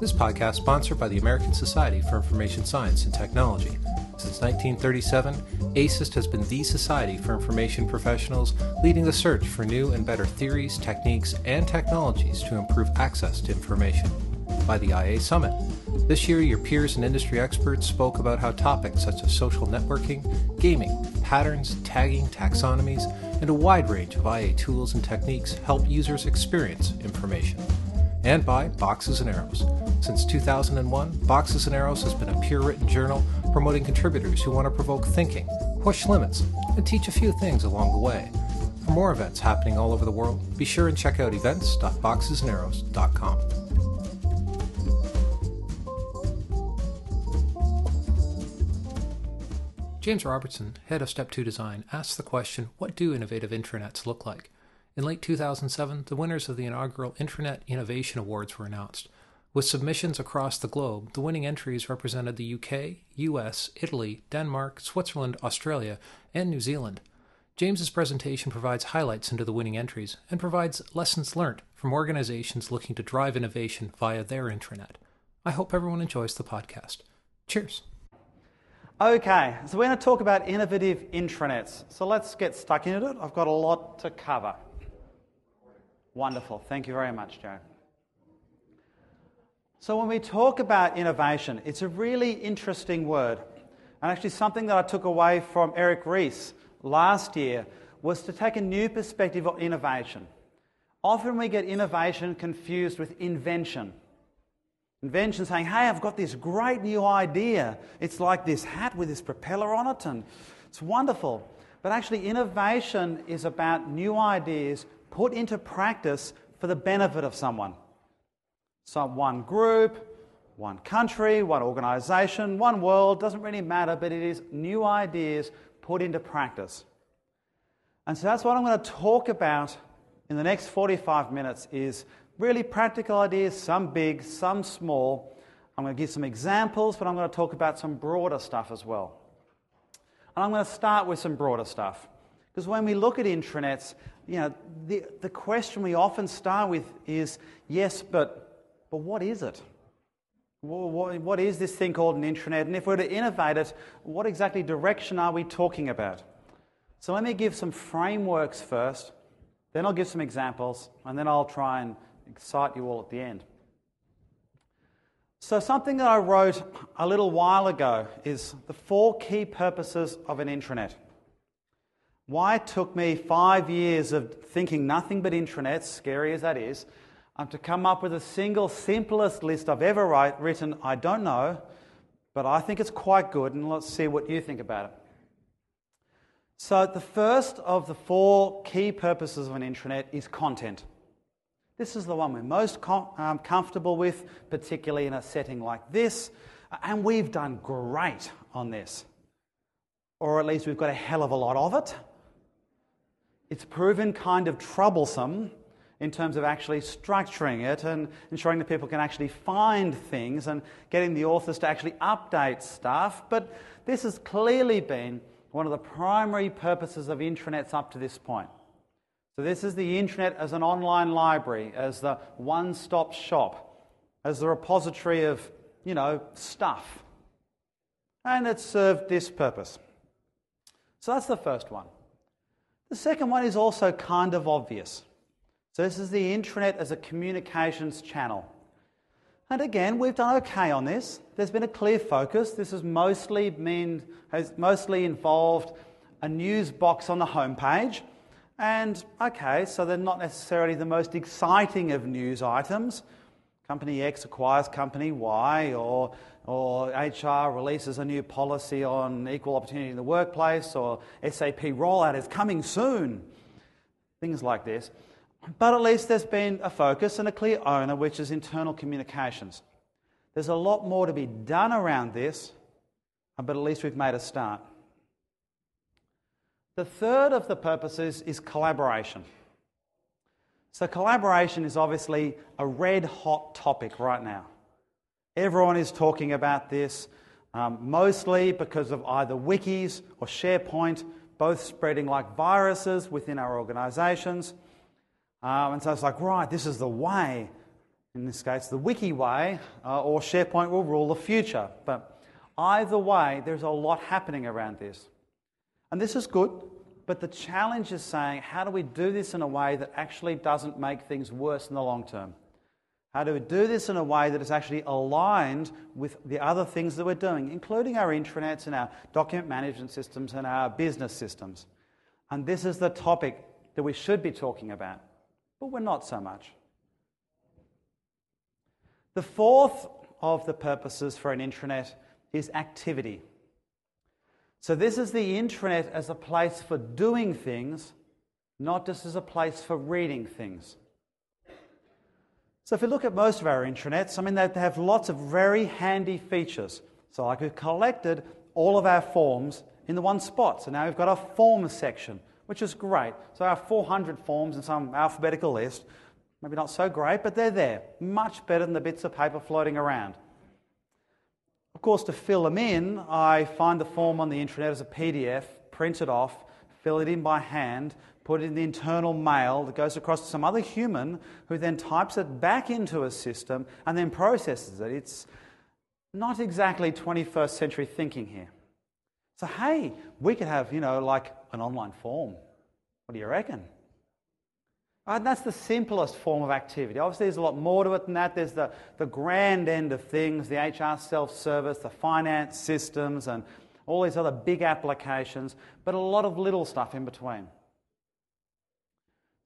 This podcast is sponsored by the American Society for Information Science and Technology. Since 1937, ASIST has been the society for information professionals, leading the search for new and better theories, techniques, and technologies to improve access to information. By the IA Summit. This year, your peers and industry experts spoke about how topics such as social networking, gaming, patterns, tagging, taxonomies, and a wide range of IA tools and techniques help users experience information and by Boxes and Arrows. Since 2001, Boxes and Arrows has been a peer written journal promoting contributors who want to provoke thinking, push limits, and teach a few things along the way. For more events happening all over the world, be sure and check out events.boxesandarrows.com. James Robertson, head of Step 2 Design, asks the question What do innovative intranets look like? In late 2007, the winners of the inaugural Intranet Innovation Awards were announced. With submissions across the globe, the winning entries represented the UK, US, Italy, Denmark, Switzerland, Australia, and New Zealand. James's presentation provides highlights into the winning entries and provides lessons learned from organizations looking to drive innovation via their intranet. I hope everyone enjoys the podcast. Cheers. Okay, so we're going to talk about innovative intranets. So let's get stuck into it. I've got a lot to cover. Wonderful. Thank you very much, Joe. So, when we talk about innovation, it's a really interesting word. And actually, something that I took away from Eric Ries last year was to take a new perspective on innovation. Often we get innovation confused with invention. Invention saying, hey, I've got this great new idea. It's like this hat with this propeller on it, and it's wonderful. But actually, innovation is about new ideas put into practice for the benefit of someone. So, one group, one country, one organization, one world, doesn't really matter, but it is new ideas put into practice. And so that's what I'm going to talk about in the next 45 minutes is really practical ideas, some big, some small. I'm going to give some examples, but I'm going to talk about some broader stuff as well. And I'm going to start with some broader stuff. Because when we look at intranets, you know, the, the question we often start with is yes, but, but what is it? What, what is this thing called an intranet? And if we're to innovate it, what exactly direction are we talking about? So let me give some frameworks first, then I'll give some examples, and then I'll try and excite you all at the end. So, something that I wrote a little while ago is the four key purposes of an intranet. Why it took me five years of thinking nothing but intranets, scary as that is, um, to come up with a single simplest list I've ever write, written, I don't know, but I think it's quite good, and let's see what you think about it. So, the first of the four key purposes of an intranet is content. This is the one we're most com- um, comfortable with, particularly in a setting like this, and we've done great on this. Or at least we've got a hell of a lot of it. It's proven kind of troublesome in terms of actually structuring it and ensuring that people can actually find things and getting the authors to actually update stuff. But this has clearly been one of the primary purposes of intranets up to this point. So, this is the intranet as an online library, as the one stop shop, as the repository of, you know, stuff. And it's served this purpose. So, that's the first one. The second one is also kind of obvious. So, this is the intranet as a communications channel. And again, we've done okay on this. There's been a clear focus. This has mostly, mean, has mostly involved a news box on the homepage. And okay, so they're not necessarily the most exciting of news items. Company X acquires company Y, or or HR releases a new policy on equal opportunity in the workplace, or SAP rollout is coming soon. Things like this. But at least there's been a focus and a clear owner, which is internal communications. There's a lot more to be done around this, but at least we've made a start. The third of the purposes is collaboration. So, collaboration is obviously a red hot topic right now. Everyone is talking about this, um, mostly because of either wikis or SharePoint, both spreading like viruses within our organizations. Um, and so it's like, right, this is the way. in this case, the wiki way, uh, or SharePoint will rule the future. But either way, there's a lot happening around this. And this is good, but the challenge is saying, how do we do this in a way that actually doesn't make things worse in the long term? How do we do this in a way that is actually aligned with the other things that we're doing, including our intranets and our document management systems and our business systems? And this is the topic that we should be talking about, but we're not so much. The fourth of the purposes for an intranet is activity. So, this is the intranet as a place for doing things, not just as a place for reading things. So, if you look at most of our intranets, I mean, they have lots of very handy features. So, like we've collected all of our forms in the one spot. So now we've got a forms section, which is great. So our 400 forms in some alphabetical list, maybe not so great, but they're there. Much better than the bits of paper floating around. Of course, to fill them in, I find the form on the intranet as a PDF, print it off, fill it in by hand, put it in the internal mail that goes across to some other human who then types it back into a system and then processes it. It's not exactly 21st century thinking here. So, hey, we could have, you know, like an online form. What do you reckon? Uh, that's the simplest form of activity. Obviously, there's a lot more to it than that. There's the, the grand end of things the HR self service, the finance systems, and all these other big applications, but a lot of little stuff in between.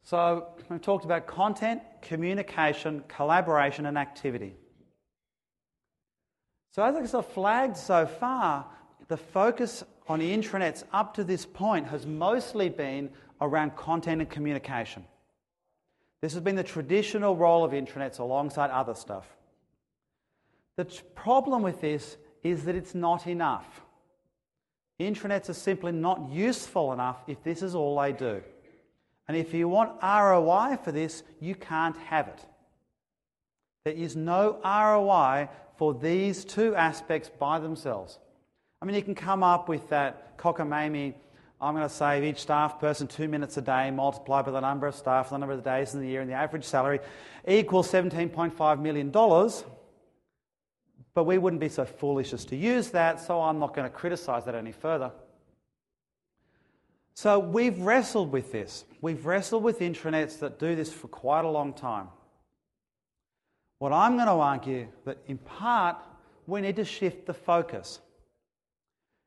So, we've talked about content, communication, collaboration, and activity. So, as I've flagged so far, the focus on the intranets up to this point has mostly been around content and communication. This has been the traditional role of intranets alongside other stuff. The problem with this is that it's not enough. Intranets are simply not useful enough if this is all they do. And if you want ROI for this, you can't have it. There is no ROI for these two aspects by themselves. I mean, you can come up with that cockamamie, I'm going to save each staff person two minutes a day, multiplied by the number of staff, the number of the days in the year, and the average salary equals $17.5 million. But we wouldn't be so foolish as to use that, so I'm not going to criticize that any further. So we've wrestled with this. We've wrestled with intranets that do this for quite a long time. What I'm going to argue that in part we need to shift the focus.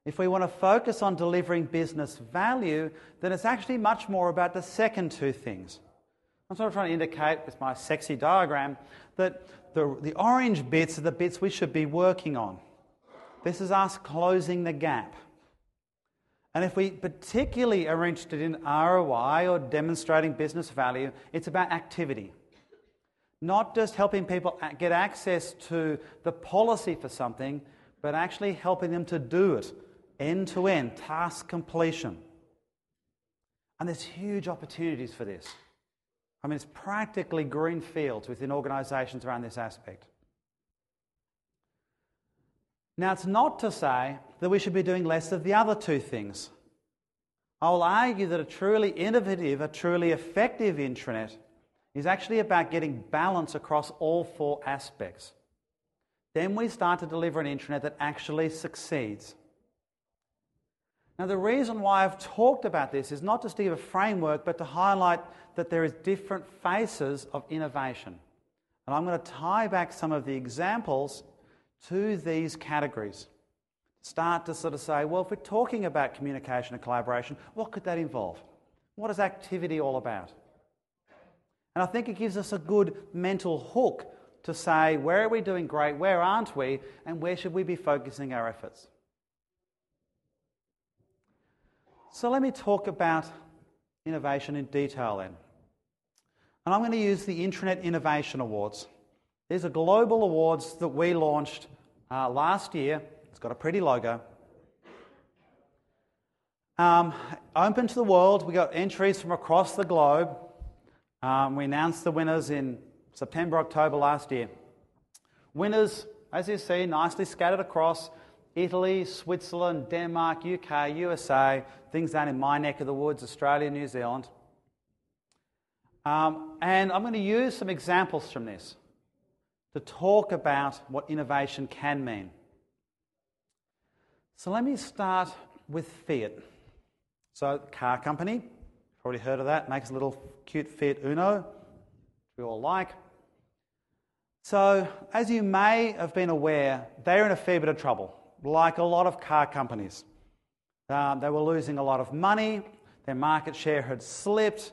If we want to focus on delivering business value, then it's actually much more about the second two things. I'm sort of trying to indicate with my sexy diagram that the, the orange bits are the bits we should be working on. This is us closing the gap. And if we particularly are interested in ROI or demonstrating business value, it's about activity. Not just helping people get access to the policy for something, but actually helping them to do it end to end, task completion. And there's huge opportunities for this. I mean, it's practically green fields within organisations around this aspect. Now, it's not to say that we should be doing less of the other two things. I will argue that a truly innovative, a truly effective intranet is actually about getting balance across all four aspects. Then we start to deliver an intranet that actually succeeds. Now, the reason why I've talked about this is not just to give a framework, but to highlight that there is different faces of innovation. And I'm going to tie back some of the examples to these categories. Start to sort of say, well, if we're talking about communication and collaboration, what could that involve? What is activity all about? And I think it gives us a good mental hook to say, where are we doing great, where aren't we, and where should we be focusing our efforts? So let me talk about innovation in detail then. And I'm going to use the Intranet Innovation Awards. These are global awards that we launched uh, last year. It's got a pretty logo. Um, open to the world, we got entries from across the globe. Um, we announced the winners in September, October last year. Winners, as you see, nicely scattered across Italy, Switzerland, Denmark, UK, USA, things down in my neck of the woods, Australia, New Zealand. Um, and I'm going to use some examples from this. To talk about what innovation can mean. So let me start with Fiat. So, car company, already heard of that, makes a little cute Fiat Uno, we all like. So, as you may have been aware, they're in a fair bit of trouble, like a lot of car companies. Um, they were losing a lot of money, their market share had slipped.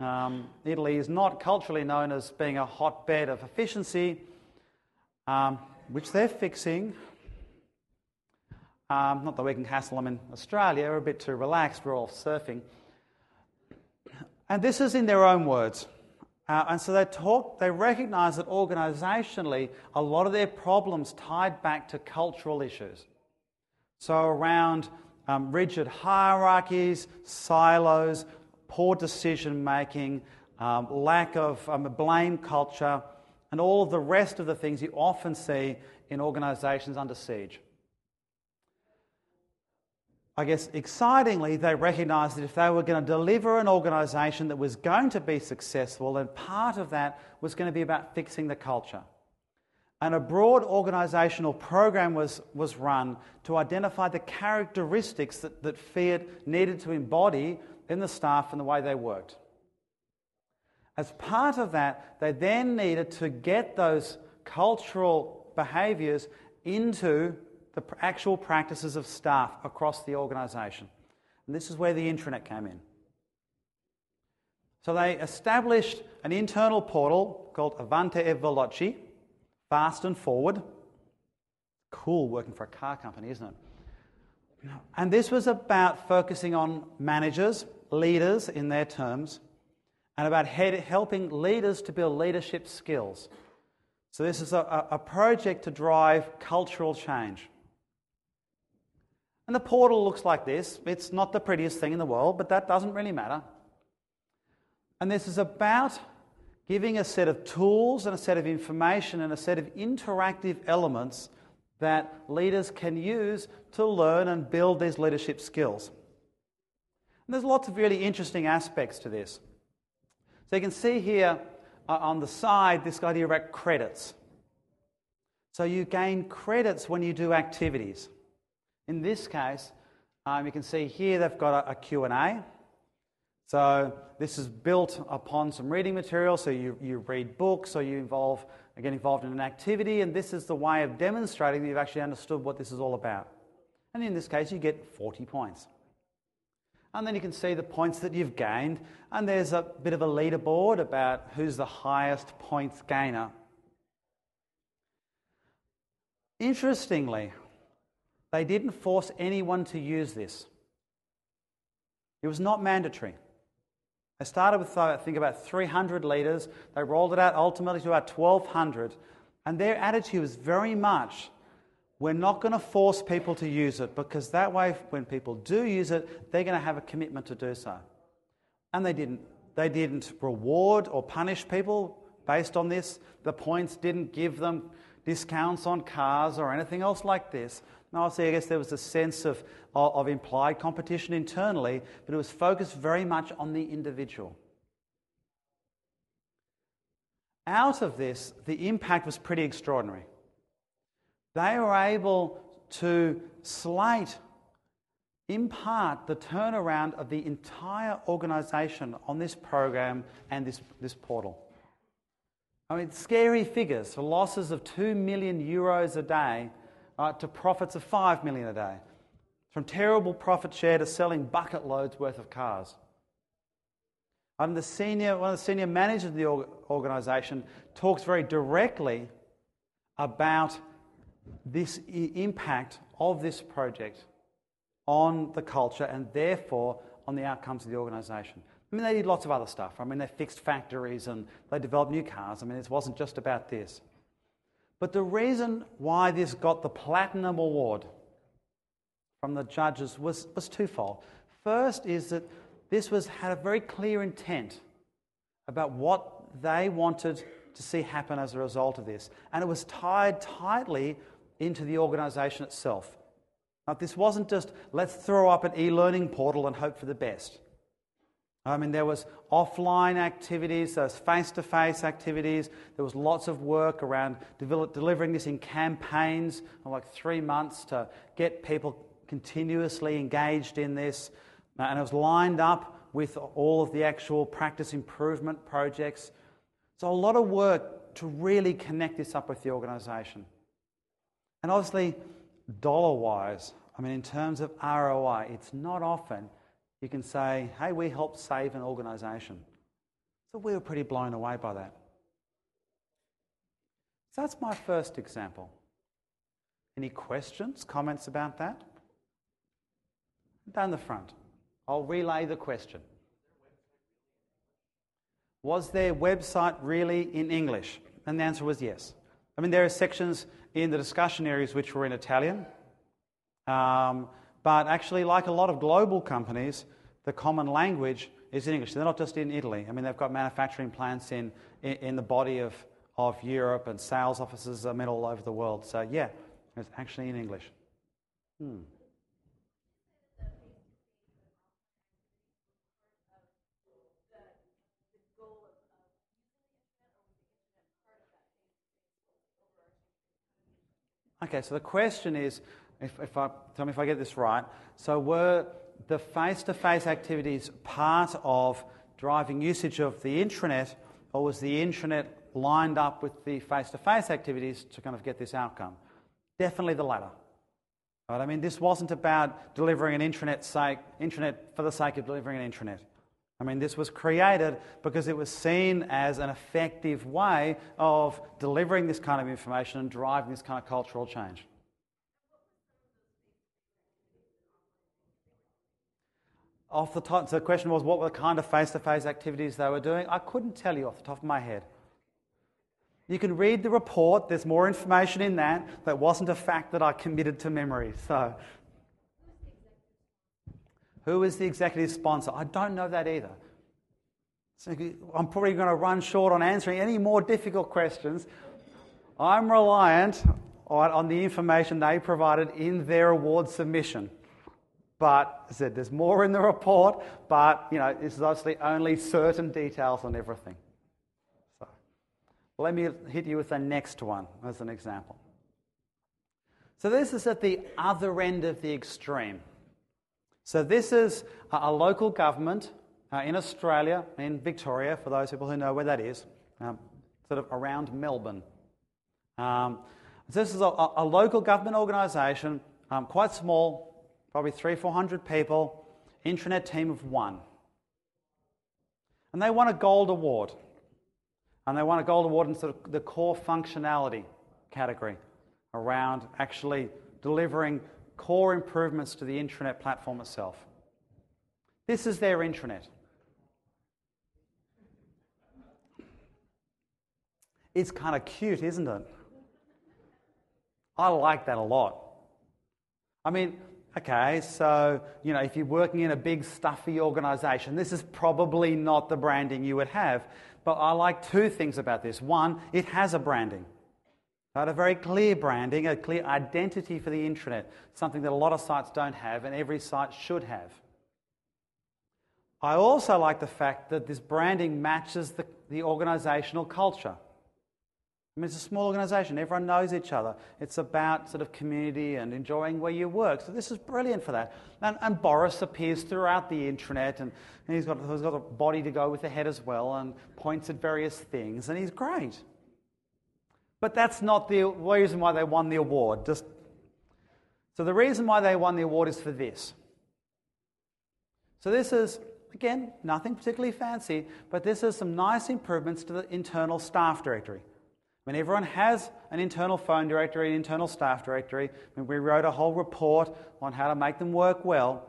Um, Italy is not culturally known as being a hotbed of efficiency, um, which they're fixing. Um, not that we can hassle them in Australia, we're a bit too relaxed, we're all surfing. And this is in their own words. Uh, and so they talk, they recognize that organizationally, a lot of their problems tied back to cultural issues. So, around um, rigid hierarchies, silos, poor decision making, um, lack of um, blame culture, and all of the rest of the things you often see in organizations under siege. I guess excitingly, they recognised that if they were going to deliver an organisation that was going to be successful, then part of that was going to be about fixing the culture. And a broad organisational program was, was run to identify the characteristics that, that Fiat needed to embody in the staff and the way they worked. As part of that, they then needed to get those cultural behaviours into the actual practices of staff across the organisation. And this is where the intranet came in. So they established an internal portal called Avanti e Veloci, fast and forward. Cool working for a car company, isn't it? And this was about focusing on managers, leaders in their terms, and about helping leaders to build leadership skills. So, this is a, a project to drive cultural change. And the portal looks like this. It's not the prettiest thing in the world, but that doesn't really matter. And this is about giving a set of tools and a set of information and a set of interactive elements that leaders can use to learn and build these leadership skills. And there's lots of really interesting aspects to this. So you can see here uh, on the side this idea about credits. So you gain credits when you do activities. In this case, um, you can see here they've got a, a Q&A. So this is built upon some reading material. So you, you read books or you involve, get involved in an activity, and this is the way of demonstrating that you've actually understood what this is all about. And in this case, you get 40 points. And then you can see the points that you've gained, and there's a bit of a leaderboard about who's the highest points gainer. Interestingly, they didn't force anyone to use this. It was not mandatory. They started with, I think, about 300 leaders. They rolled it out ultimately to about 1,200. And their attitude was very much we're not going to force people to use it because that way, when people do use it, they're going to have a commitment to do so. And they didn't. They didn't reward or punish people based on this. The points didn't give them discounts on cars or anything else like this. Now, I see, I guess there was a sense of, of, of implied competition internally, but it was focused very much on the individual. Out of this, the impact was pretty extraordinary. They were able to slate, in part, the turnaround of the entire organisation on this program and this, this portal. I mean, scary figures for losses of 2 million euros a day to profits of 5 million a day. From terrible profit share to selling bucket loads worth of cars. And the senior, one of the senior managers of the organisation talks very directly about this impact of this project on the culture and therefore on the outcomes of the organisation. I mean, they did lots of other stuff. I mean, they fixed factories and they developed new cars. I mean, it wasn't just about this. But the reason why this got the Platinum Award from the judges was, was twofold. First is that this was, had a very clear intent about what they wanted to see happen as a result of this. And it was tied tightly into the organisation itself. Now, this wasn't just let's throw up an e learning portal and hope for the best. I mean, there was offline activities, there was face-to-face activities. There was lots of work around delivering this in campaigns of like three months to get people continuously engaged in this. Uh, and it was lined up with all of the actual practice improvement projects. So a lot of work to really connect this up with the organisation. And obviously, dollar-wise, I mean, in terms of ROI, it's not often you can say, hey, we helped save an organisation. So we were pretty blown away by that. So that's my first example. Any questions, comments about that? Down the front. I'll relay the question. Was their website really in English? And the answer was yes. I mean, there are sections in the discussion areas which were in Italian. Um, but actually, like a lot of global companies, the common language is in English. They're not just in Italy. I mean, they've got manufacturing plants in, in, in the body of, of Europe and sales offices are all over the world. So, yeah, it's actually in English. Hmm. Okay, so the question is if, if I, tell me if I get this right. So, were the face to face activities part of driving usage of the intranet, or was the intranet lined up with the face to face activities to kind of get this outcome? Definitely the latter. Right? I mean, this wasn't about delivering an intranet, sake, intranet for the sake of delivering an intranet. I mean, this was created because it was seen as an effective way of delivering this kind of information and driving this kind of cultural change. Off the top, so the question was what were the kind of face to face activities they were doing? I couldn't tell you off the top of my head. You can read the report, there's more information in that. That wasn't a fact that I committed to memory. So, who is the executive sponsor? I don't know that either. So I'm probably going to run short on answering any more difficult questions. I'm reliant on, on the information they provided in their award submission. But I said there's more in the report, but you know, this is obviously only certain details on everything. So let me hit you with the next one as an example. So this is at the other end of the extreme. So this is a local government uh, in Australia, in Victoria, for those people who know where that is, um, sort of around Melbourne. Um, this is a, a local government organisation, um, quite small, probably three, four hundred people, intranet team of one. And they won a gold award. And they won a gold award in sort of the core functionality category around actually delivering core improvements to the intranet platform itself. This is their intranet. It's kind of cute, isn't it? I like that a lot. I mean, Okay, so, you know, if you're working in a big, stuffy organization, this is probably not the branding you would have. But I like two things about this. One, it has a branding, a very clear branding, a clear identity for the intranet, something that a lot of sites don't have and every site should have. I also like the fact that this branding matches the, the organizational culture. I mean, it's a small organization, everyone knows each other. It's about sort of community and enjoying where you work. So, this is brilliant for that. And, and Boris appears throughout the intranet, and, and he's, got, he's got a body to go with the head as well, and points at various things, and he's great. But that's not the reason why they won the award. Just, so, the reason why they won the award is for this. So, this is, again, nothing particularly fancy, but this is some nice improvements to the internal staff directory. When everyone has an internal phone directory, an internal staff directory, and we wrote a whole report on how to make them work well.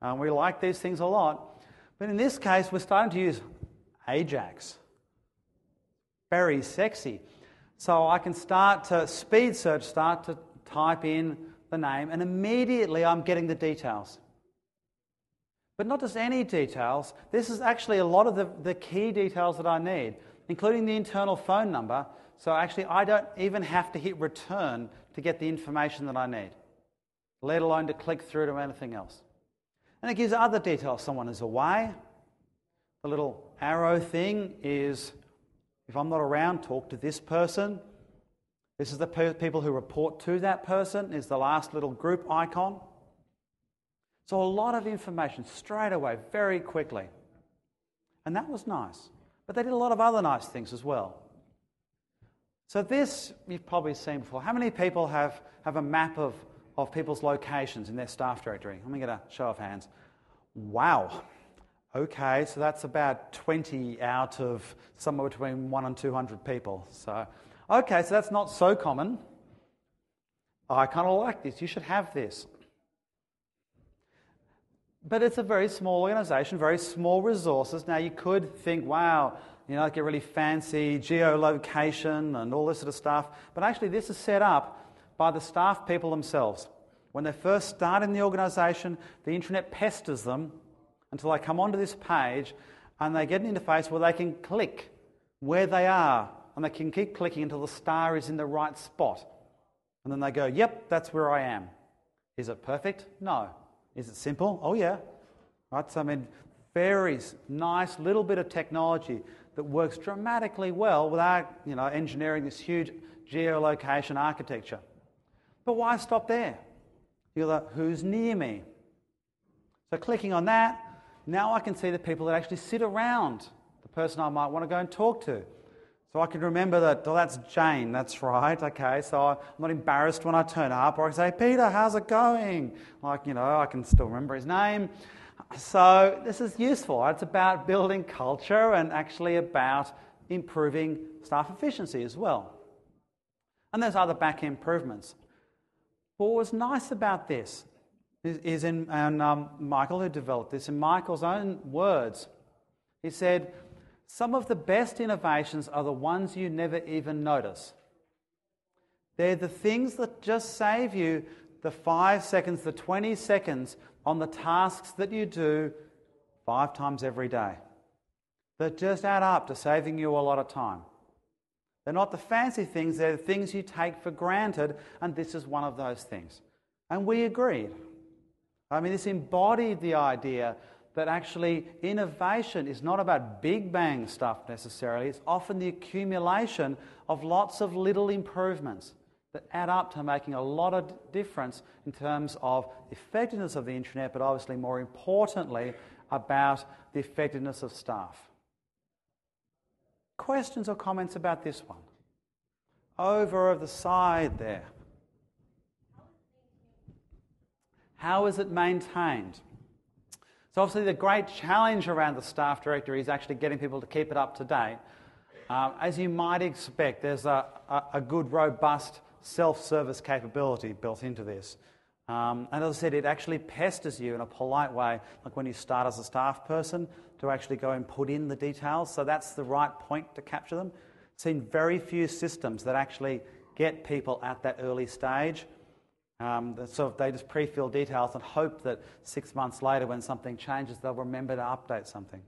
Um, we like these things a lot. But in this case, we're starting to use Ajax. Very sexy. So I can start to speed search, start to type in the name, and immediately I'm getting the details. But not just any details, this is actually a lot of the, the key details that I need, including the internal phone number so actually, I don't even have to hit return to get the information that I need, let alone to click through to anything else. And it gives other details. Someone is away, the little arrow thing is if I'm not around, talk to this person. This is the pe- people who report to that person, is the last little group icon. So, a lot of information straight away, very quickly. And that was nice. But they did a lot of other nice things as well. So, this you've probably seen before. How many people have, have a map of, of people's locations in their staff directory? Let me get a show of hands. Wow. Okay, so that's about 20 out of somewhere between 1 and 200 people. So, okay, so that's not so common. I kind of like this. You should have this. But it's a very small organization, very small resources. Now, you could think, wow, you know, get really fancy geolocation and all this sort of stuff. But actually, this is set up by the staff people themselves. When they first start in the organization, the intranet pesters them until they come onto this page and they get an interface where they can click where they are and they can keep clicking until the star is in the right spot. And then they go, yep, that's where I am. Is it perfect? No. Is it simple? Oh, yeah. Right? So, I mean, very nice little bit of technology that works dramatically well without, you know, engineering this huge geolocation architecture. But why stop there? You're like, who's near me? So clicking on that, now I can see the people that actually sit around the person I might want to go and talk to. So I can remember that, oh, that's Jane, that's right, okay, so I'm not embarrassed when I turn up, or I say, Peter, how's it going? Like, you know, I can still remember his name. So this is useful. It's about building culture and actually about improving staff efficiency as well. And there's other back improvements. But what was nice about this is in, and um, Michael who developed this, in Michael's own words, he said, Some of the best innovations are the ones you never even notice. They're the things that just save you the five seconds, the 20 seconds on the tasks that you do five times every day that just add up to saving you a lot of time. They're not the fancy things, they're the things you take for granted, and this is one of those things. And we agreed. I mean, this embodied the idea that actually innovation is not about big bang stuff necessarily, it's often the accumulation of lots of little improvements that add up to making a lot of difference in terms of effectiveness of the intranet, but obviously more importantly, about the effectiveness of staff. Questions or comments about this one? Over of the side there. How is it maintained? So, obviously, the great challenge around the staff directory is actually getting people to keep it up to date. Um, as you might expect, there's a, a, a good, robust self service capability built into this. Um, and as I said, it actually pesters you in a polite way, like when you start as a staff person, to actually go and put in the details. So that's the right point to capture them. I've seen very few systems that actually get people at that early stage. Um, so they just pre-fill details and hope that six months later, when something changes, they'll remember to update something.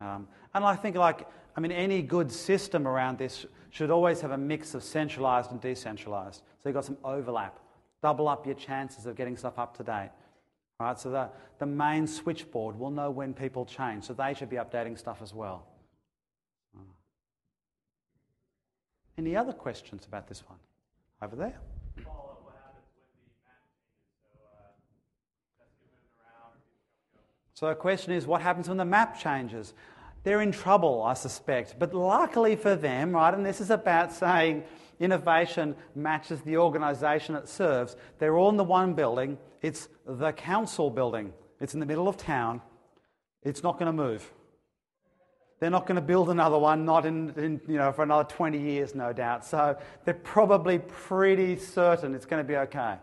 Um, and I think, like, I mean, any good system around this should always have a mix of centralized and decentralized. So you've got some overlap. Double up your chances of getting stuff up to date. Right, so the, the main switchboard will know when people change, so they should be updating stuff as well. Any other questions about this one? Over there. So the question is, what happens when the map changes? They're in trouble, I suspect. But luckily for them, right, and this is about saying innovation matches the organisation it serves, they're all in the one building. It's the council building. It's in the middle of town. It's not going to move. They're not going to build another one, not in, in, you know, for another 20 years, no doubt. So they're probably pretty certain it's going to be okay.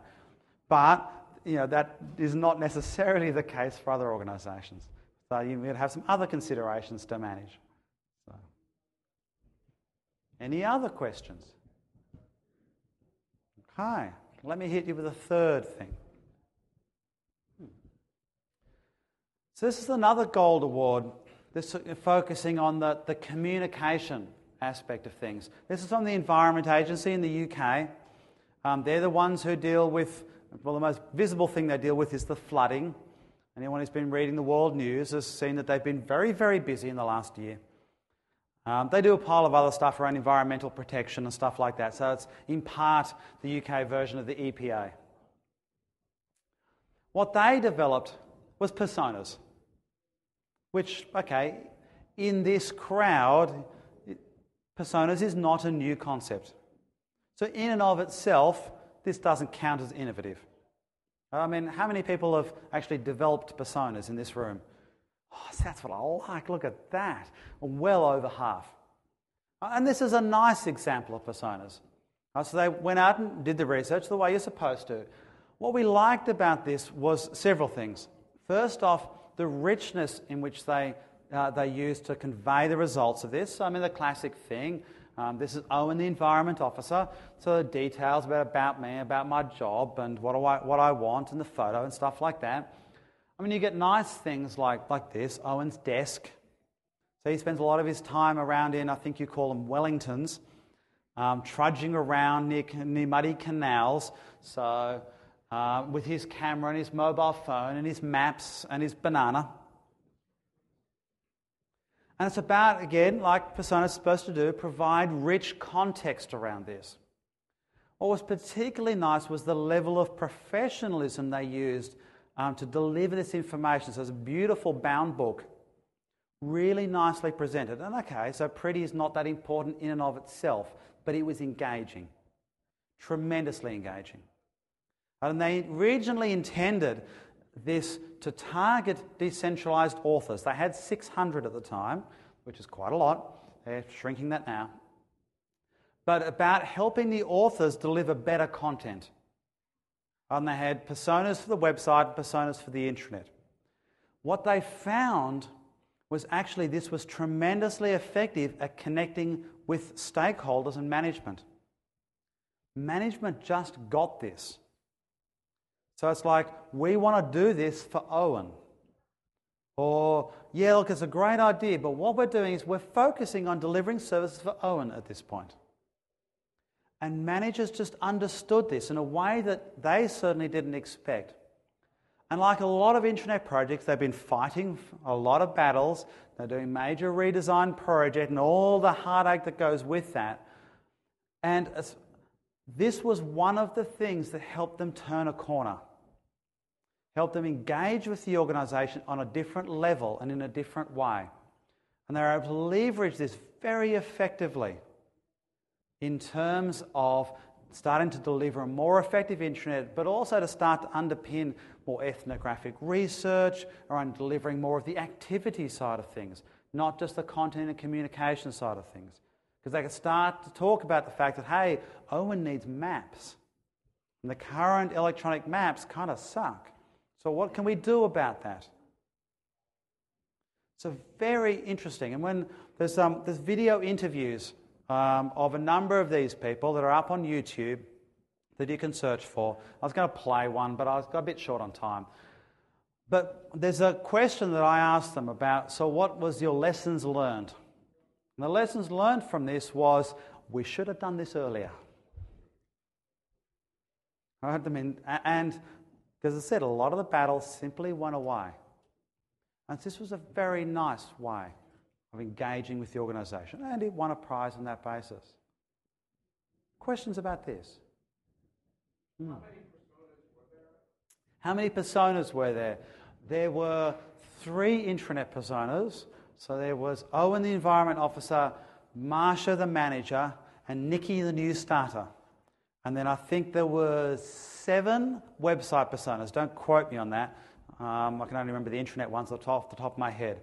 But you know, that is not necessarily the case for other organisations. So you might have some other considerations to manage. So. Any other questions? Okay, let me hit you with a third thing. So this is another gold award. This is focusing on the, the communication aspect of things. This is from the Environment Agency in the UK. Um, they're the ones who deal with well, the most visible thing they deal with is the flooding. Anyone who's been reading the world news has seen that they've been very, very busy in the last year. Um, they do a pile of other stuff around environmental protection and stuff like that. So it's in part the UK version of the EPA. What they developed was personas, which, okay, in this crowd, personas is not a new concept. So, in and of itself, this doesn't count as innovative. I mean, how many people have actually developed personas in this room? Oh, that's what I like. Look at that. Well over half. And this is a nice example of personas. So they went out and did the research the way you're supposed to. What we liked about this was several things. First off, the richness in which they, uh, they used to convey the results of this. I mean, the classic thing um, this is Owen, the environment officer. So details about, about me, about my job, and what, I, what I want, and the photo and stuff like that. I mean, you get nice things like, like this Owen's desk. So he spends a lot of his time around in, I think you call them Wellingtons, um, trudging around near, near muddy canals. So uh, with his camera and his mobile phone and his maps and his banana. And it's about, again, like Persona is supposed to do, provide rich context around this. What was particularly nice was the level of professionalism they used um, to deliver this information. So it's a beautiful bound book, really nicely presented. And okay, so pretty is not that important in and of itself, but it was engaging, tremendously engaging. And they originally intended this to target decentralized authors. They had 600 at the time, which is quite a lot. They're shrinking that now. But about helping the authors deliver better content. And they had personas for the website, personas for the intranet. What they found was actually this was tremendously effective at connecting with stakeholders and management. Management just got this. So it's like, we want to do this for Owen. Or, yeah, look, it's a great idea, but what we're doing is we're focusing on delivering services for Owen at this point. And managers just understood this in a way that they certainly didn't expect. And like a lot of intranet projects, they've been fighting a lot of battles. They're doing major redesign project and all the heartache that goes with that. And this was one of the things that helped them turn a corner, helped them engage with the organization on a different level and in a different way. And they're able to leverage this very effectively in terms of starting to deliver a more effective intranet, but also to start to underpin more ethnographic research around delivering more of the activity side of things, not just the content and communication side of things. Because they can start to talk about the fact that, hey, Owen needs maps. And the current electronic maps kind of suck. So, what can we do about that? So, very interesting. And when there's, um, there's video interviews um, of a number of these people that are up on YouTube that you can search for. I was going to play one, but I was a bit short on time. But there's a question that I asked them about so, what was your lessons learned? And the lessons learned from this was we should have done this earlier. I mean, and as I said, a lot of the battles simply went away. And this was a very nice way of engaging with the organisation, and it won a prize on that basis. Questions about this? Hmm. How many personas were there? There were three intranet personas. So there was Owen, the environment officer, Marsha, the manager, and Nikki, the new starter. And then I think there were seven website personas. Don't quote me on that. Um, I can only remember the intranet ones off the top of my head.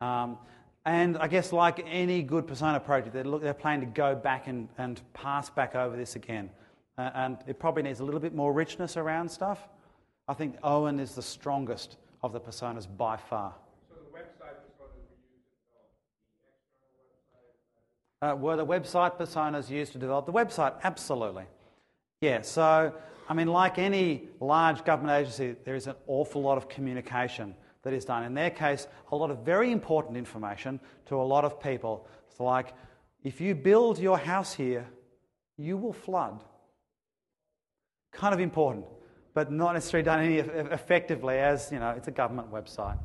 Um, and I guess, like any good persona project, they're, look, they're planning to go back and, and pass back over this again. Uh, and it probably needs a little bit more richness around stuff. I think Owen is the strongest of the personas by far. So the website personas were used to develop the Uh, were the website personas used to develop the website? Absolutely. Yeah, so, I mean, like any large government agency, there is an awful lot of communication that is done. In their case, a lot of very important information to a lot of people. It's like, if you build your house here, you will flood. Kind of important. but not necessarily done any effectively as, you know, it's a government website.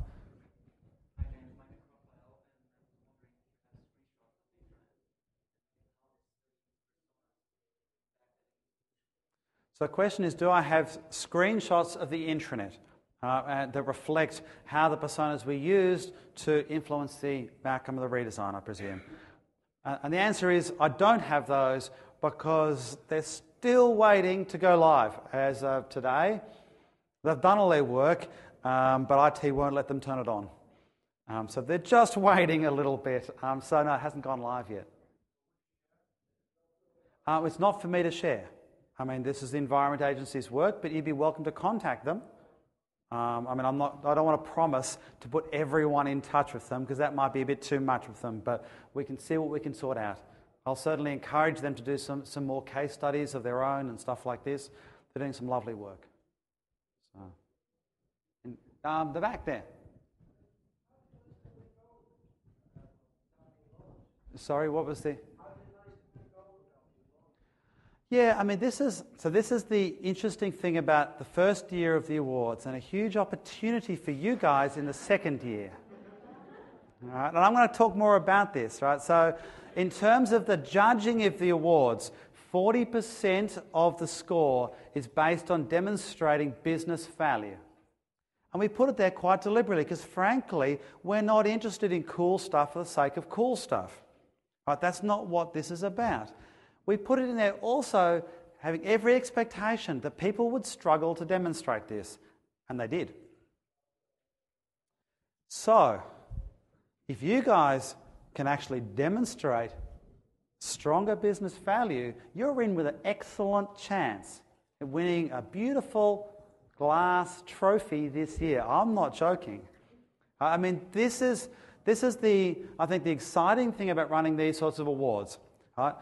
So the question is, do I have screenshots of the intranet uh, that reflect how the personas were used to influence the outcome of the redesign, I presume? Uh, and the answer is, I don't have those because they're still waiting to go live as of today. They've done all their work, um, but IT won't let them turn it on. Um, so they're just waiting a little bit. Um, so no, it hasn't gone live yet. Uh, it's not for me to share. I mean, this is the Environment Agency's work, but you'd be welcome to contact them. Um, I mean, I'm not, I don't want to promise to put everyone in touch with them because that might be a bit too much with them, but we can see what we can sort out. I'll certainly encourage them to do some, some more case studies of their own and stuff like this. They're doing some lovely work. So, in, um, the back there. Sorry, what was the. Yeah, I mean, this is so. This is the interesting thing about the first year of the awards, and a huge opportunity for you guys in the second year. All right, and I'm going to talk more about this. Right, so in terms of the judging of the awards, 40% of the score is based on demonstrating business value. And we put it there quite deliberately because, frankly, we're not interested in cool stuff for the sake of cool stuff. Right, that's not what this is about. We put it in there also having every expectation that people would struggle to demonstrate this, and they did. So, if you guys can actually demonstrate stronger business value, you're in with an excellent chance of winning a beautiful glass trophy this year. I'm not joking. I mean, this is, this is the, I think, the exciting thing about running these sorts of awards. Right?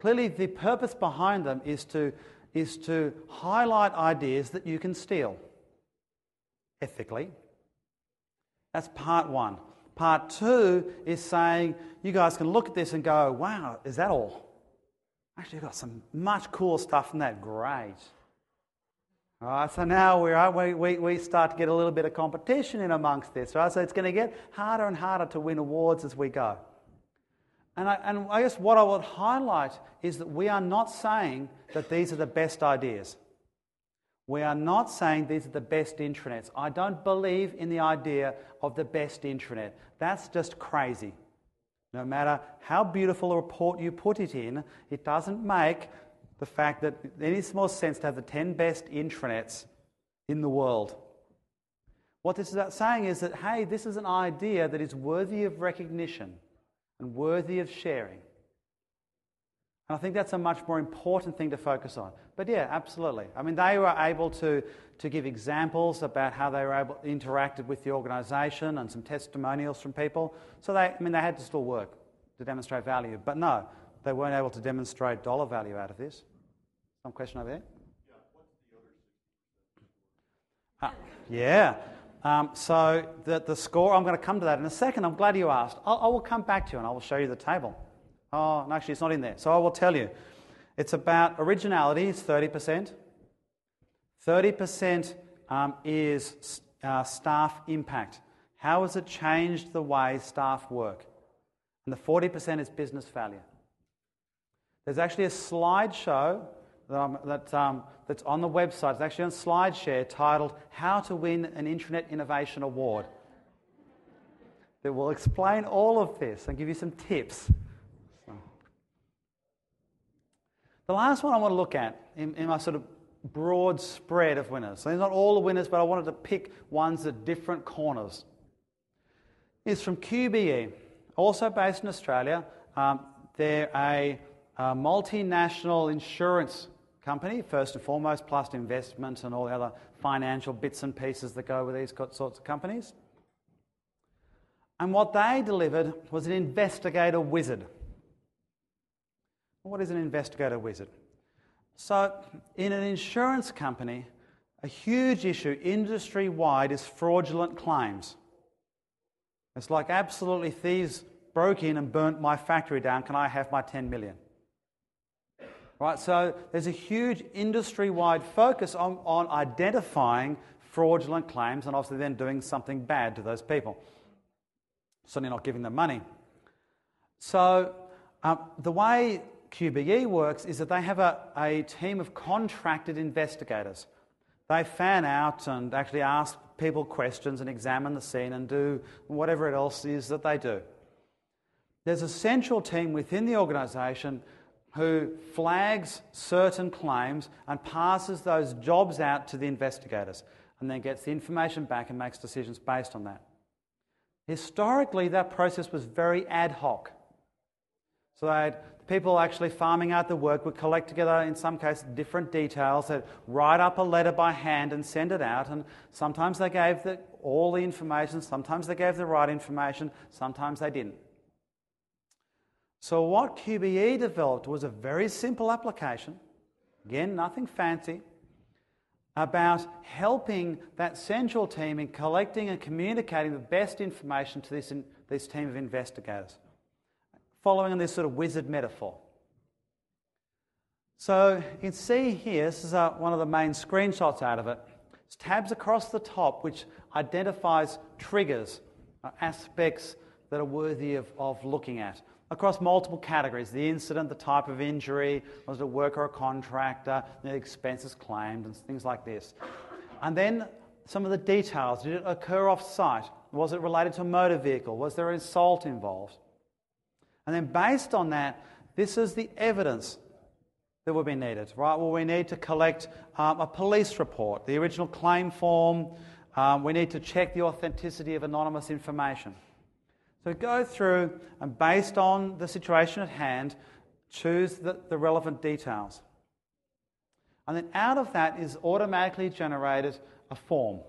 Clearly, the purpose behind them is to, is to highlight ideas that you can steal ethically. That's part one. Part two is saying you guys can look at this and go, wow, is that all? Actually, you've got some much cooler stuff in that. Great. All right, so now we, we, we start to get a little bit of competition in amongst this, right? So it's going to get harder and harder to win awards as we go. And I, and I guess what I would highlight is that we are not saying that these are the best ideas. We are not saying these are the best intranets. I don't believe in the idea of the best intranet. That's just crazy. No matter how beautiful a report you put it in, it doesn't make the fact that any more sense to have the 10 best intranets in the world. What this is about saying is that, hey, this is an idea that is worthy of recognition and worthy of sharing. And I think that's a much more important thing to focus on. But yeah, absolutely. I mean, they were able to, to give examples about how they were able interacted with the organisation and some testimonials from people. So they, I mean, they had to still work to demonstrate value. But no, they weren't able to demonstrate dollar value out of this. Some question over there? Yeah, uh, yeah. Um, so the, the score, I'm going to come to that in a second. I'm glad you asked. I'll, I will come back to you and I will show you the table. Oh, no, actually, it's not in there. So I will tell you. It's about originality, it's 30%. 30% um, is uh, staff impact. How has it changed the way staff work? And the 40% is business value. There's actually a slideshow that, that um, that's on the website. It's actually on SlideShare titled How to Win an Intranet Innovation Award. That will explain all of this and give you some tips. So. The last one I want to look at in, in my sort of broad spread of winners. So not all the winners, but I wanted to pick ones at different corners. Is from QBE, also based in Australia. Um, they're a, a multinational insurance company, first and foremost, plus investment and all the other financial bits and pieces that go with these sorts of companies. And what they delivered was an investigator wizard. What is an investigator wizard? So, in an insurance company, a huge issue industry wide is fraudulent claims. It's like absolutely thieves broke in and burnt my factory down. Can I have my 10 million? Right, so there's a huge industry wide focus on, on identifying fraudulent claims and obviously then doing something bad to those people. Certainly not giving them money. So, um, the way QBE works is that they have a, a team of contracted investigators. They fan out and actually ask people questions and examine the scene and do whatever it else is that they do. There's a central team within the organisation who flags certain claims and passes those jobs out to the investigators and then gets the information back and makes decisions based on that. Historically, that process was very ad hoc. So they people actually farming out the work would collect together, in some cases, different details. They'd write up a letter by hand and send it out. And sometimes they gave the, all the information, sometimes they gave the right information, sometimes they didn't. So, what QBE developed was a very simple application, again, nothing fancy, about helping that central team in collecting and communicating the best information to this, in, this team of investigators, following on this sort of wizard metaphor. So, you can see here, this is uh, one of the main screenshots out of it. It's tabs across the top which identifies triggers, uh, aspects that are worthy of, of looking at across multiple categories the incident, the type of injury, was it a worker or a contractor, the expenses claimed, and things like this. And then some of the details did it occur off site? Was it related to a motor vehicle? Was there an assault involved? And then, based on that, this is the evidence that will be needed, right? Well, we need to collect um, a police report, the original claim form. Um, we need to check the authenticity of anonymous information. So go through and, based on the situation at hand, choose the, the relevant details. And then out of that is automatically generated a form.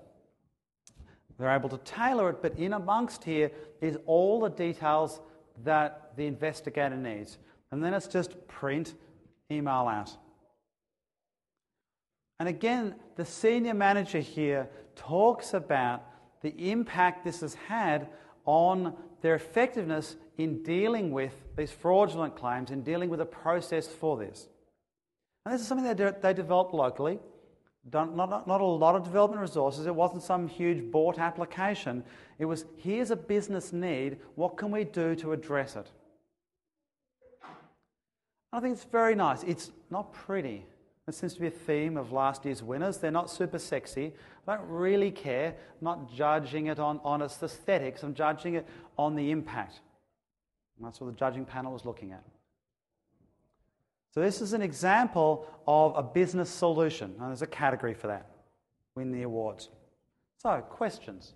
They're able to tailor it, but in amongst here is all the details that the investigator needs. And then it's just print, email out. And again, the senior manager here talks about the impact this has had on their effectiveness in dealing with these fraudulent claims, in dealing with a process for this. And this is something they, de- they developed locally. Not, not, not a lot of development resources. It wasn't some huge bought application. It was here's a business need. What can we do to address it? I think it's very nice. It's not pretty. It seems to be a theme of last year's winners. They're not super sexy. I don't really care. I'm not judging it on, on its aesthetics, I'm judging it on the impact. And that's what the judging panel was looking at. So, this is an example of a business solution. And there's a category for that. Win the awards. So, questions?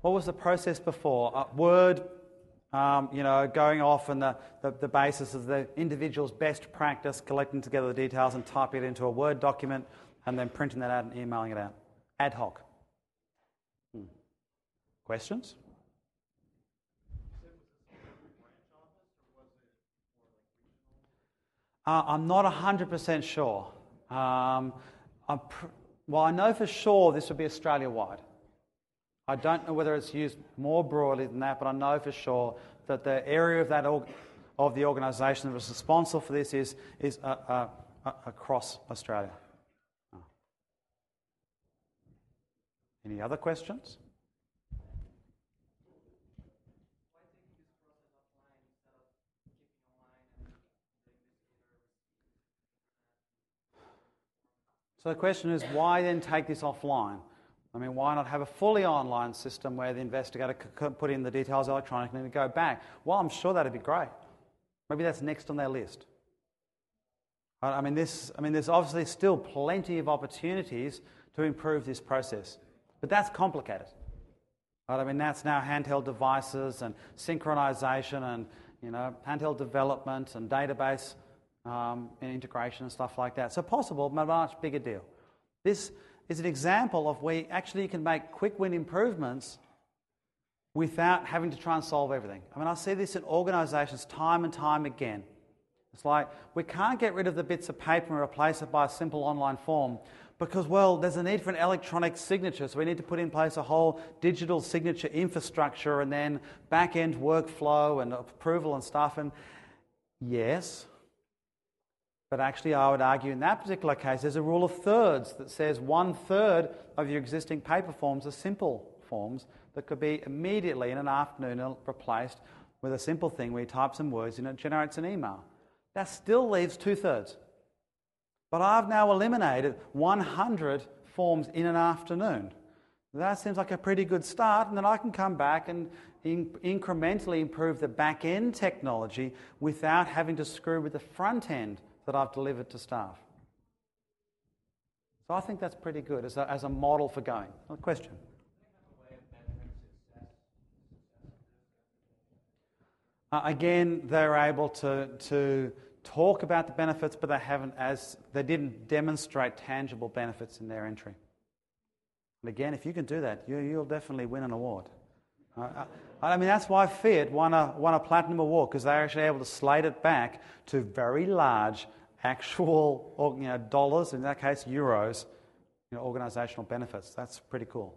What was the process before? Uh, Word, um, you know, going off on the, the, the, basis of the individual's best practice, collecting together the details and typing it into a Word document and then printing that out and emailing it out. Ad hoc. Hmm. Questions? Uh, I'm not 100% sure. Um, pr- well, I know for sure this would be Australia wide. I don't know whether it's used more broadly than that, but I know for sure that the area of that org- of the organisation that was responsible for this is, is uh, uh, uh, across Australia. Oh. Any other questions? So the question is, why then take this offline? I mean, why not have a fully online system where the investigator could put in the details electronically and go back? Well, I'm sure that'd be great. Maybe that's next on their list. I mean, this, I mean, there's obviously still plenty of opportunities to improve this process, but that's complicated. Right? I mean, that's now handheld devices and synchronization and you know handheld development and database um, and integration and stuff like that. So possible, but a much bigger deal. This is an example of where actually you can make quick win improvements without having to try and solve everything. I mean, I see this in organizations time and time again. It's like we can't get rid of the bits of paper and replace it by a simple online form because, well, there's a need for an electronic signature. So we need to put in place a whole digital signature infrastructure and then back end workflow and approval and stuff. And yes, but actually, I would argue in that particular case, there's a rule of thirds that says one third of your existing paper forms are simple forms that could be immediately in an afternoon replaced with a simple thing where you type some words and it generates an email. That still leaves two thirds. But I've now eliminated 100 forms in an afternoon. That seems like a pretty good start, and then I can come back and in- incrementally improve the back end technology without having to screw with the front end that I've delivered to staff. So I think that's pretty good as a, as a model for going. A question? Uh, again, they're able to, to talk about the benefits, but they haven't as they didn't demonstrate tangible benefits in their entry. And again, if you can do that, you, will definitely win an award. Uh, I mean, that's why Fiat won a, won a platinum award because they're actually able to slate it back to very large actual you know, dollars, in that case, euros, you know, organizational benefits. That's pretty cool.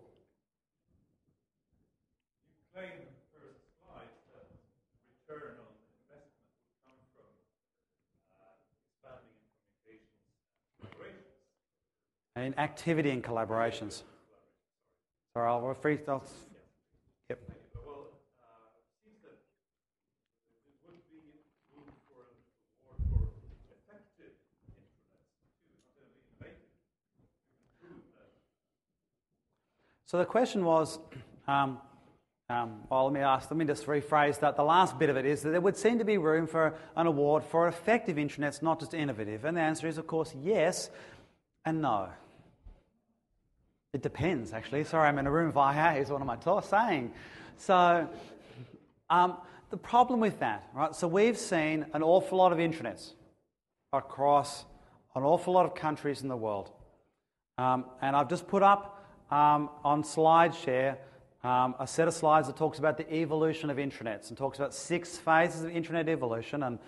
In activity and collaborations. Sorry, I'll refer. I'll, yep. So the question was, um, um, well, let me ask, let me just rephrase that. The last bit of it is that there would seem to be room for an award for effective intranets, not just innovative. And the answer is, of course, yes and no. It depends, actually. Sorry, I'm in a room of IA, is one of my thoughts saying. So, um, the problem with that, right? So, we've seen an awful lot of intranets across an awful lot of countries in the world. Um, and I've just put up um, on SlideShare um, a set of slides that talks about the evolution of intranets and talks about six phases of intranet evolution. And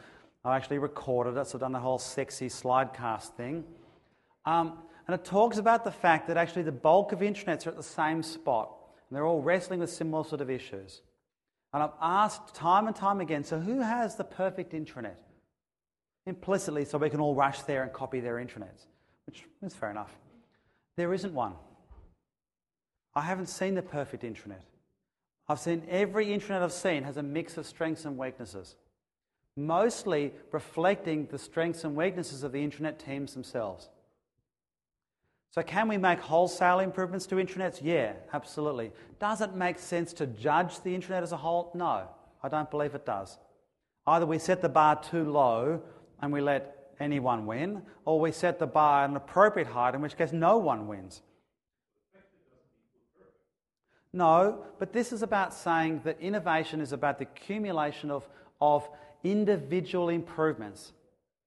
I actually recorded it, so I've done the whole sexy slidecast thing. Um, and it talks about the fact that actually the bulk of intranets are at the same spot. And they're all wrestling with similar sort of issues. And I've asked time and time again so who has the perfect intranet? Implicitly, so we can all rush there and copy their intranets, which is fair enough. There isn't one. I haven't seen the perfect intranet. I've seen every intranet I've seen has a mix of strengths and weaknesses, mostly reflecting the strengths and weaknesses of the intranet teams themselves. So, can we make wholesale improvements to intranets? Yeah, absolutely. Does it make sense to judge the intranet as a whole? No, I don't believe it does. Either we set the bar too low and we let anyone win, or we set the bar at an appropriate height, in which case no one wins. No, but this is about saying that innovation is about the accumulation of, of individual improvements.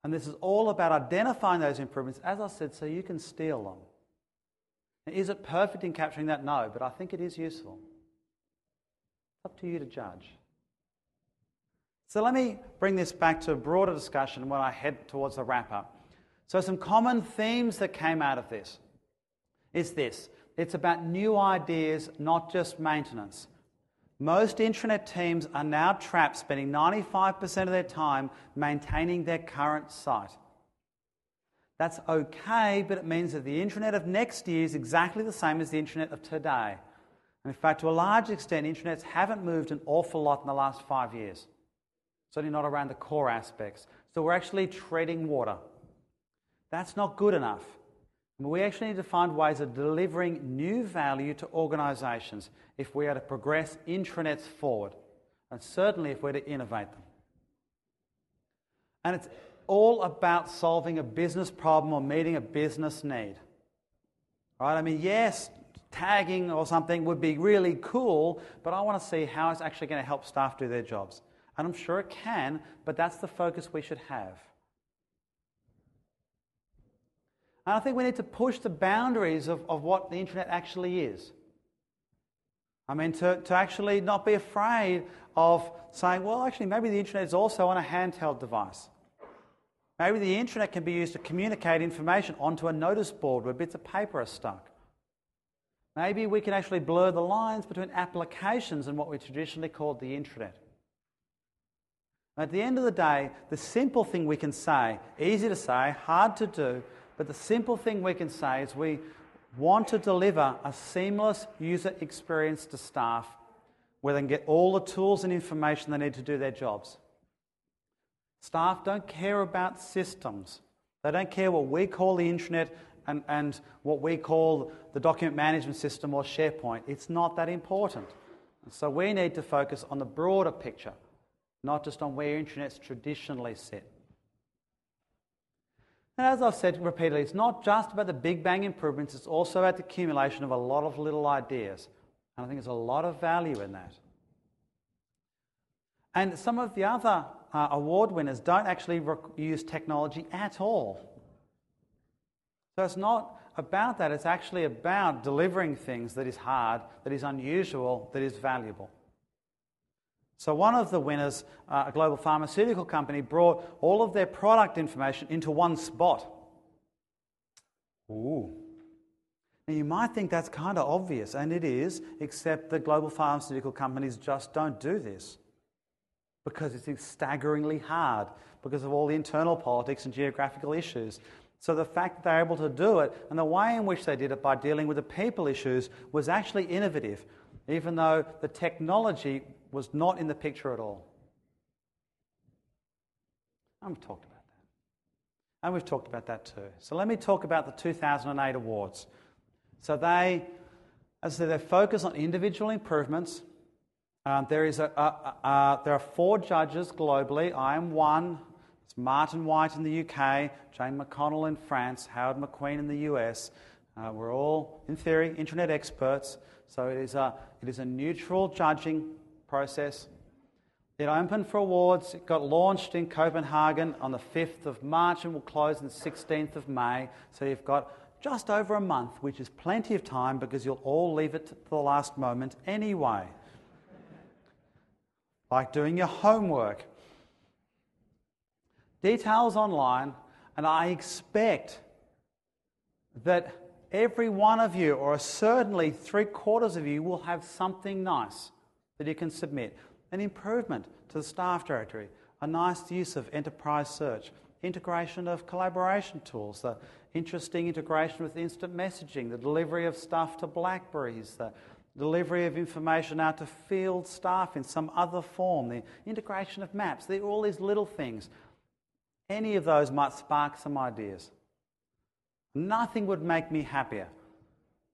And this is all about identifying those improvements, as I said, so you can steal them. Is it perfect in capturing that? No, but I think it is useful. Up to you to judge. So let me bring this back to a broader discussion when I head towards the wrap up. So, some common themes that came out of this is this it's about new ideas, not just maintenance. Most intranet teams are now trapped spending 95% of their time maintaining their current site. That's okay, but it means that the intranet of next year is exactly the same as the intranet of today. And in fact, to a large extent, intranets haven't moved an awful lot in the last five years. Certainly not around the core aspects. So we're actually treading water. That's not good enough. We actually need to find ways of delivering new value to organisations if we are to progress intranets forward, and certainly if we're to innovate them. And it's all about solving a business problem or meeting a business need. Right? I mean, yes, tagging or something would be really cool, but I want to see how it's actually going to help staff do their jobs. And I'm sure it can, but that's the focus we should have. And I think we need to push the boundaries of, of what the intranet actually is. I mean, to, to actually not be afraid of saying, well, actually, maybe the intranet is also on a handheld device. Maybe the intranet can be used to communicate information onto a notice board where bits of paper are stuck. Maybe we can actually blur the lines between applications and what we traditionally called the intranet. At the end of the day, the simple thing we can say, easy to say, hard to do, but the simple thing we can say is we want to deliver a seamless user experience to staff where they can get all the tools and information they need to do their jobs. Staff don't care about systems. They don't care what we call the intranet and, and what we call the document management system or SharePoint. It's not that important. So we need to focus on the broader picture, not just on where intranets traditionally sit. And as I've said repeatedly, it's not just about the big bang improvements, it's also about the accumulation of a lot of little ideas. And I think there's a lot of value in that. And some of the other uh, award winners don't actually use technology at all. So it's not about that, it's actually about delivering things that is hard, that is unusual, that is valuable. So, one of the winners, uh, a global pharmaceutical company, brought all of their product information into one spot. Ooh. Now, you might think that's kind of obvious, and it is, except the global pharmaceutical companies just don't do this because it's staggeringly hard because of all the internal politics and geographical issues. So the fact that they're able to do it and the way in which they did it by dealing with the people issues was actually innovative, even though the technology was not in the picture at all. And we've talked about that. And we've talked about that too. So let me talk about the 2008 awards. So they, as I said, they focus on individual improvements um, there, is a, a, a, there are four judges globally. I am one. It's Martin White in the UK, Jane McConnell in France, Howard McQueen in the US. Uh, we're all, in theory, intranet experts. So it is, a, it is a neutral judging process. It opened for awards. It got launched in Copenhagen on the 5th of March and will close on the 16th of May. So you've got just over a month, which is plenty of time because you'll all leave it to the last moment anyway like doing your homework. Details online, and I expect that every one of you, or certainly three quarters of you, will have something nice that you can submit. An improvement to the staff directory, a nice use of enterprise search, integration of collaboration tools, the interesting integration with instant messaging, the delivery of stuff to Blackberries, the delivery of information out to field staff in some other form, the integration of maps, are all these little things. Any of those might spark some ideas. Nothing would make me happier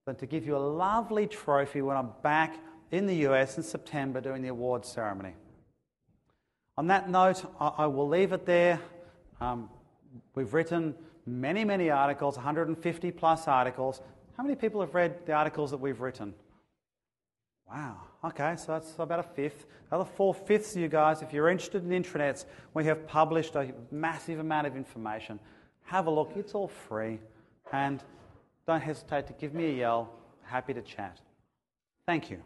than to give you a lovely trophy when I'm back in the US in September doing the awards ceremony. On that note, I, will leave it there. Um, we've written many, many articles, 150 plus articles. How many people have read the articles that we've written? Wow. Okay, so that's about a fifth. The other four fifths of you guys, if you're interested in intranets, we have published a massive amount of information. Have a look, it's all free. And don't hesitate to give me a yell. Happy to chat. Thank you.